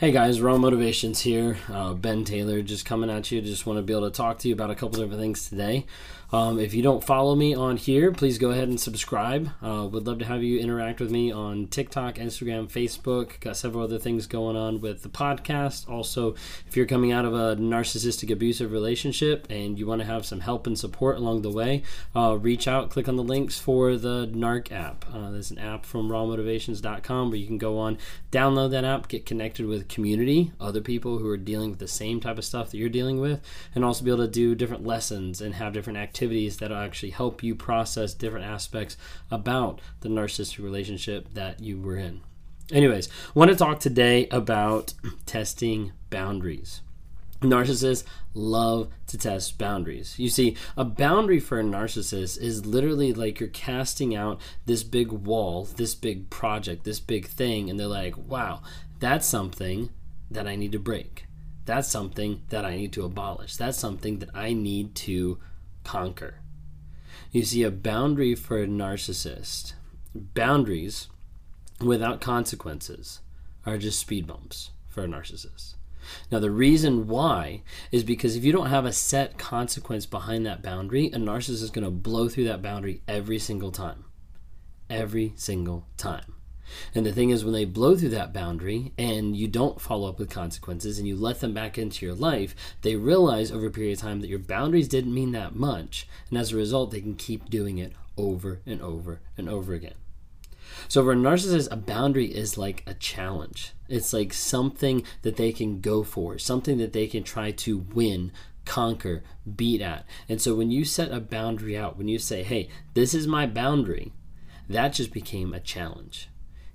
Hey guys, Raw Motivations here. Uh, ben Taylor just coming at you. Just want to be able to talk to you about a couple different things today. Um, if you don't follow me on here, please go ahead and subscribe. Uh, would love to have you interact with me on TikTok, Instagram, Facebook. Got several other things going on with the podcast. Also, if you're coming out of a narcissistic abusive relationship and you want to have some help and support along the way, uh, reach out, click on the links for the NARC app. Uh, there's an app from rawmotivations.com where you can go on, download that app, get connected with community, other people who are dealing with the same type of stuff that you're dealing with, and also be able to do different lessons and have different activities activities that'll actually help you process different aspects about the narcissistic relationship that you were in. Anyways, want to talk today about testing boundaries. Narcissists love to test boundaries. You see, a boundary for a narcissist is literally like you're casting out this big wall, this big project, this big thing, and they're like, wow, that's something that I need to break. That's something that I need to abolish. That's something that I need to conquer. You see, a boundary for a narcissist, boundaries without consequences are just speed bumps for a narcissist. Now, the reason why is because if you don't have a set consequence behind that boundary, a narcissist is going to blow through that boundary every single time. Every single time. And the thing is, when they blow through that boundary and you don't follow up with consequences and you let them back into your life, they realize over a period of time that your boundaries didn't mean that much. And as a result, they can keep doing it over and over and over again. So for a narcissist, a boundary is like a challenge. It's like something that they can go for, something that they can try to win, conquer, beat at. And so when you set a boundary out, when you say, hey, this is my boundary, that just became a challenge.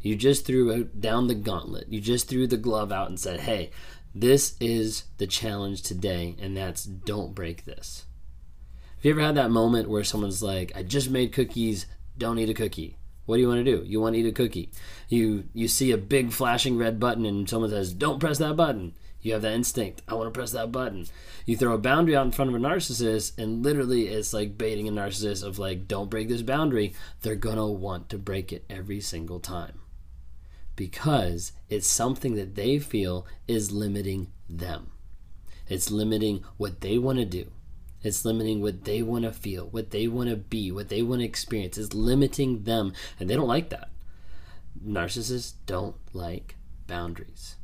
You just threw down the gauntlet. You just threw the glove out and said, hey, this is the challenge today, and that's don't break this. Have you ever had that moment where someone's like, I just made cookies, don't eat a cookie? What do you want to do? You want to eat a cookie. You you see a big flashing red button and someone says, "Don't press that button." You have that instinct. I want to press that button. You throw a boundary out in front of a narcissist, and literally it's like baiting a narcissist of like, don't break this boundary. They're gonna want to break it every single time because it's something that they feel is limiting them. It's limiting what they want to do. It's limiting what they want to feel, what they want to be, what they want to experience. It's limiting them, and they don't like that. Narcissists don't like boundaries.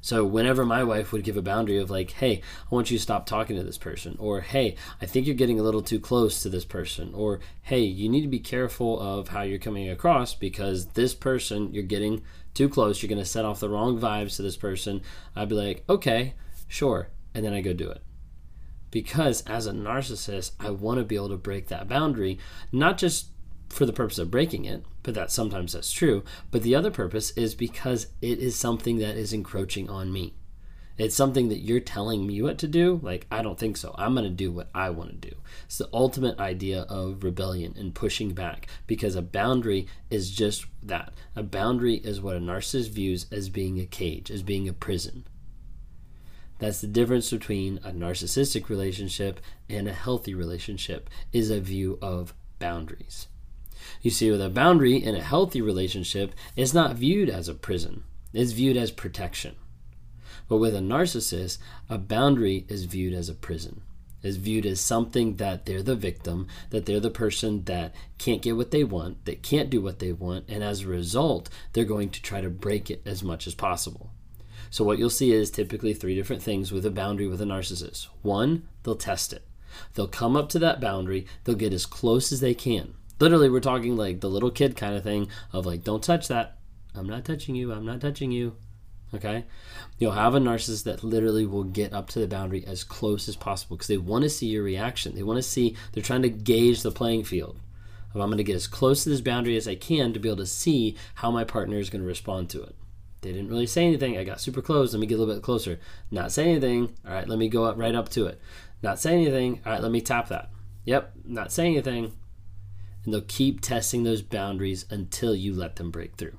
So whenever my wife would give a boundary of like, "Hey, I want you to stop talking to this person," or "Hey, I think you're getting a little too close to this person," or "Hey, you need to be careful of how you're coming across because this person you're getting too close, you're going to set off the wrong vibes to this person." I'd be like, "Okay, sure," and then I go do it. Because as a narcissist, I want to be able to break that boundary, not just for the purpose of breaking it, but that sometimes that's true. But the other purpose is because it is something that is encroaching on me. It's something that you're telling me what to do. Like, I don't think so. I'm going to do what I want to do. It's the ultimate idea of rebellion and pushing back because a boundary is just that. A boundary is what a narcissist views as being a cage, as being a prison. That's the difference between a narcissistic relationship and a healthy relationship is a view of boundaries. You see, with a boundary in a healthy relationship, it's not viewed as a prison, it's viewed as protection. But with a narcissist, a boundary is viewed as a prison, is viewed as something that they're the victim, that they're the person that can't get what they want, that can't do what they want, and as a result, they're going to try to break it as much as possible. So, what you'll see is typically three different things with a boundary with a narcissist. One, they'll test it. They'll come up to that boundary, they'll get as close as they can literally we're talking like the little kid kind of thing of like don't touch that. I'm not touching you. I'm not touching you. Okay? You'll have a narcissist that literally will get up to the boundary as close as possible because they want to see your reaction. They want to see they're trying to gauge the playing field of i'm going to get as close to this boundary as i can to be able to see how my partner is going to respond to it. They didn't really say anything. I got super close. Let me get a little bit closer. Not say anything. All right let me go up right up to it. Not say anything. All right let me tap that. Yep not saying anything and they'll keep testing those boundaries until you let them break through.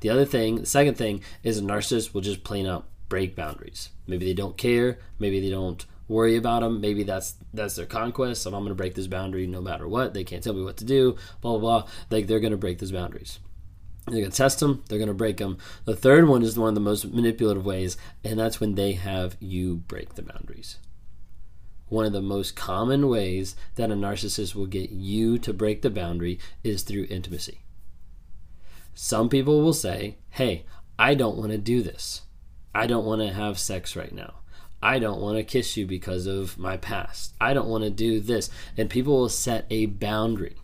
The other thing, the second thing, is a narcissist will just plain out break boundaries. Maybe they don't care, maybe they don't worry about them, maybe that's that's their conquest. So I'm going to break this boundary no matter what. They can't tell me what to do. Blah blah blah. Like they're going to break those boundaries. They're going to test them, they're going to break them. The third one is one of the most manipulative ways, and that's when they have you break the boundaries. One of the most common ways that a narcissist will get you to break the boundary is through intimacy. Some people will say, Hey, I don't want to do this. I don't want to have sex right now. I don't want to kiss you because of my past. I don't want to do this. And people will set a boundary.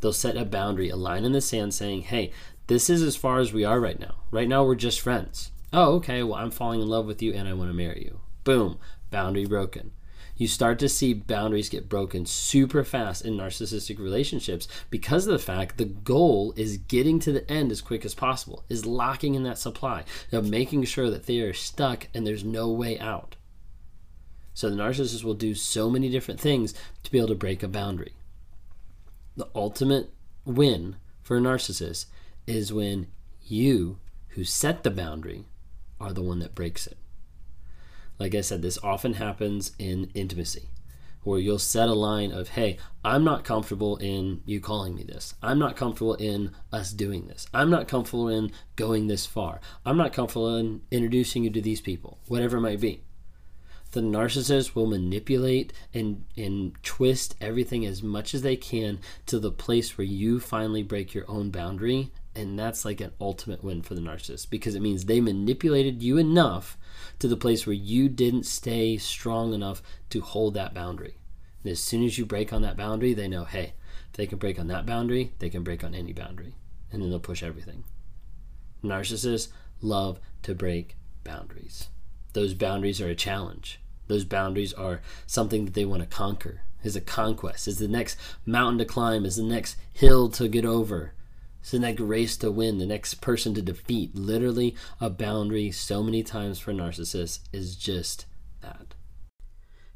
They'll set a boundary, a line in the sand saying, hey, this is as far as we are right now. Right now, we're just friends. Oh, okay. Well, I'm falling in love with you and I want to marry you. Boom. Boundary broken you start to see boundaries get broken super fast in narcissistic relationships because of the fact the goal is getting to the end as quick as possible, is locking in that supply, of making sure that they are stuck and there's no way out. So the narcissist will do so many different things to be able to break a boundary. The ultimate win for a narcissist is when you, who set the boundary, are the one that breaks it. Like I said, this often happens in intimacy where you'll set a line of, hey, I'm not comfortable in you calling me this. I'm not comfortable in us doing this. I'm not comfortable in going this far. I'm not comfortable in introducing you to these people, whatever it might be. The narcissist will manipulate and, and twist everything as much as they can to the place where you finally break your own boundary. And that's like an ultimate win for the narcissist because it means they manipulated you enough to the place where you didn't stay strong enough to hold that boundary. And as soon as you break on that boundary, they know, hey, if they can break on that boundary, they can break on any boundary. And then they'll push everything. Narcissists love to break boundaries. Those boundaries are a challenge. Those boundaries are something that they want to conquer. Is a conquest. Is the next mountain to climb. Is the next hill to get over. It's the next race to win, the next person to defeat. Literally, a boundary so many times for narcissists is just that.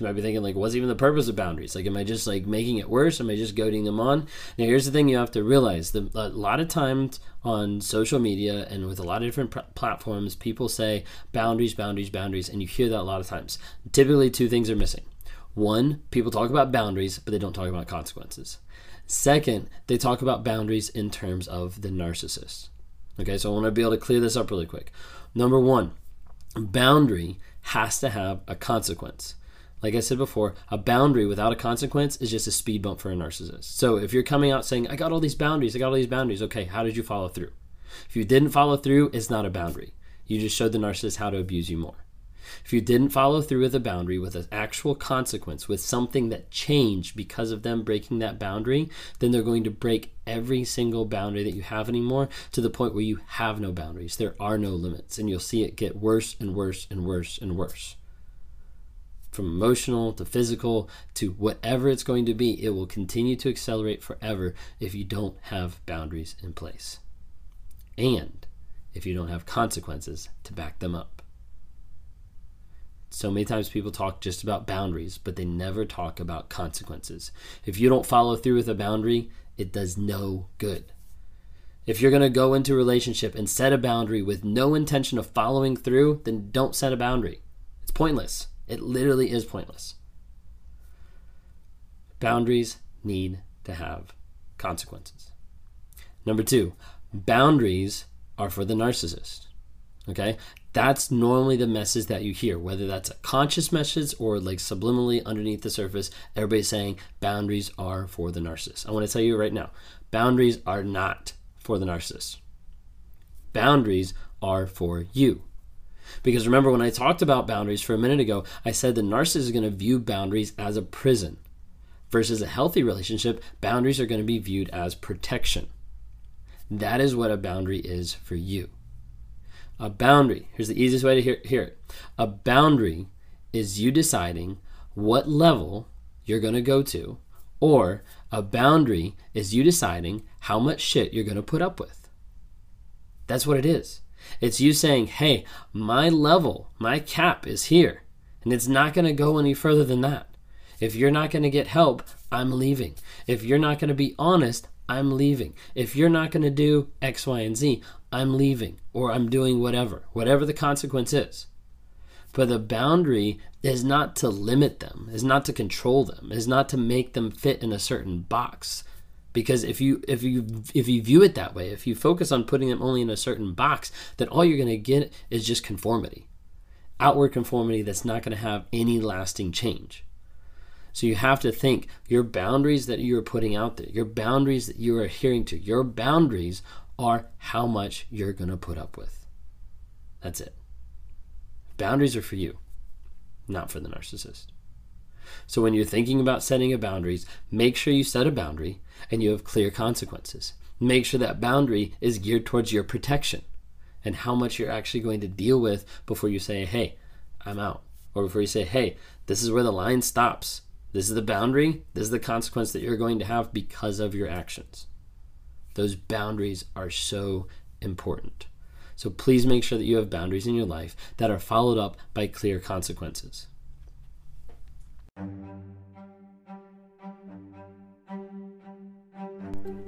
You might be thinking, like, what's even the purpose of boundaries? Like, am I just like making it worse? Am I just goading them on? Now, here's the thing you have to realize: the, a lot of times on social media and with a lot of different pr- platforms, people say boundaries, boundaries, boundaries, and you hear that a lot of times. Typically, two things are missing. One, people talk about boundaries, but they don't talk about consequences. Second, they talk about boundaries in terms of the narcissist. Okay, so I want to be able to clear this up really quick. Number one, boundary has to have a consequence. Like I said before, a boundary without a consequence is just a speed bump for a narcissist. So if you're coming out saying, I got all these boundaries, I got all these boundaries, okay, how did you follow through? If you didn't follow through, it's not a boundary. You just showed the narcissist how to abuse you more. If you didn't follow through with a boundary, with an actual consequence, with something that changed because of them breaking that boundary, then they're going to break every single boundary that you have anymore to the point where you have no boundaries. There are no limits, and you'll see it get worse and worse and worse and worse from emotional to physical to whatever it's going to be, it will continue to accelerate forever if you don't have boundaries in place. And if you don't have consequences to back them up. So many times people talk just about boundaries, but they never talk about consequences. If you don't follow through with a boundary, it does no good. If you're going to go into a relationship and set a boundary with no intention of following through, then don't set a boundary. It's pointless. It literally is pointless. Boundaries need to have consequences. Number two, boundaries are for the narcissist. Okay? That's normally the message that you hear, whether that's a conscious message or like subliminally underneath the surface, everybody's saying boundaries are for the narcissist. I want to tell you right now boundaries are not for the narcissist. Boundaries are for you. Because remember, when I talked about boundaries for a minute ago, I said the narcissist is going to view boundaries as a prison. Versus a healthy relationship, boundaries are going to be viewed as protection. That is what a boundary is for you. A boundary, here's the easiest way to hear, hear it a boundary is you deciding what level you're going to go to, or a boundary is you deciding how much shit you're going to put up with. That's what it is. It's you saying, hey, my level, my cap is here, and it's not going to go any further than that. If you're not going to get help, I'm leaving. If you're not going to be honest, I'm leaving. If you're not going to do X, Y, and Z, I'm leaving or I'm doing whatever, whatever the consequence is. But the boundary is not to limit them, is not to control them, is not to make them fit in a certain box. Because if you if you if you view it that way, if you focus on putting them only in a certain box, then all you're going to get is just conformity. Outward conformity that's not going to have any lasting change. So you have to think your boundaries that you are putting out there, your boundaries that you are adhering to, your boundaries are how much you're going to put up with. That's it. Boundaries are for you, not for the narcissist. So when you're thinking about setting a boundaries, make sure you set a boundary and you have clear consequences. Make sure that boundary is geared towards your protection and how much you're actually going to deal with before you say, "Hey, I'm out." Or before you say, "Hey, this is where the line stops. This is the boundary. This is the consequence that you're going to have because of your actions." Those boundaries are so important. So please make sure that you have boundaries in your life that are followed up by clear consequences. Thank you.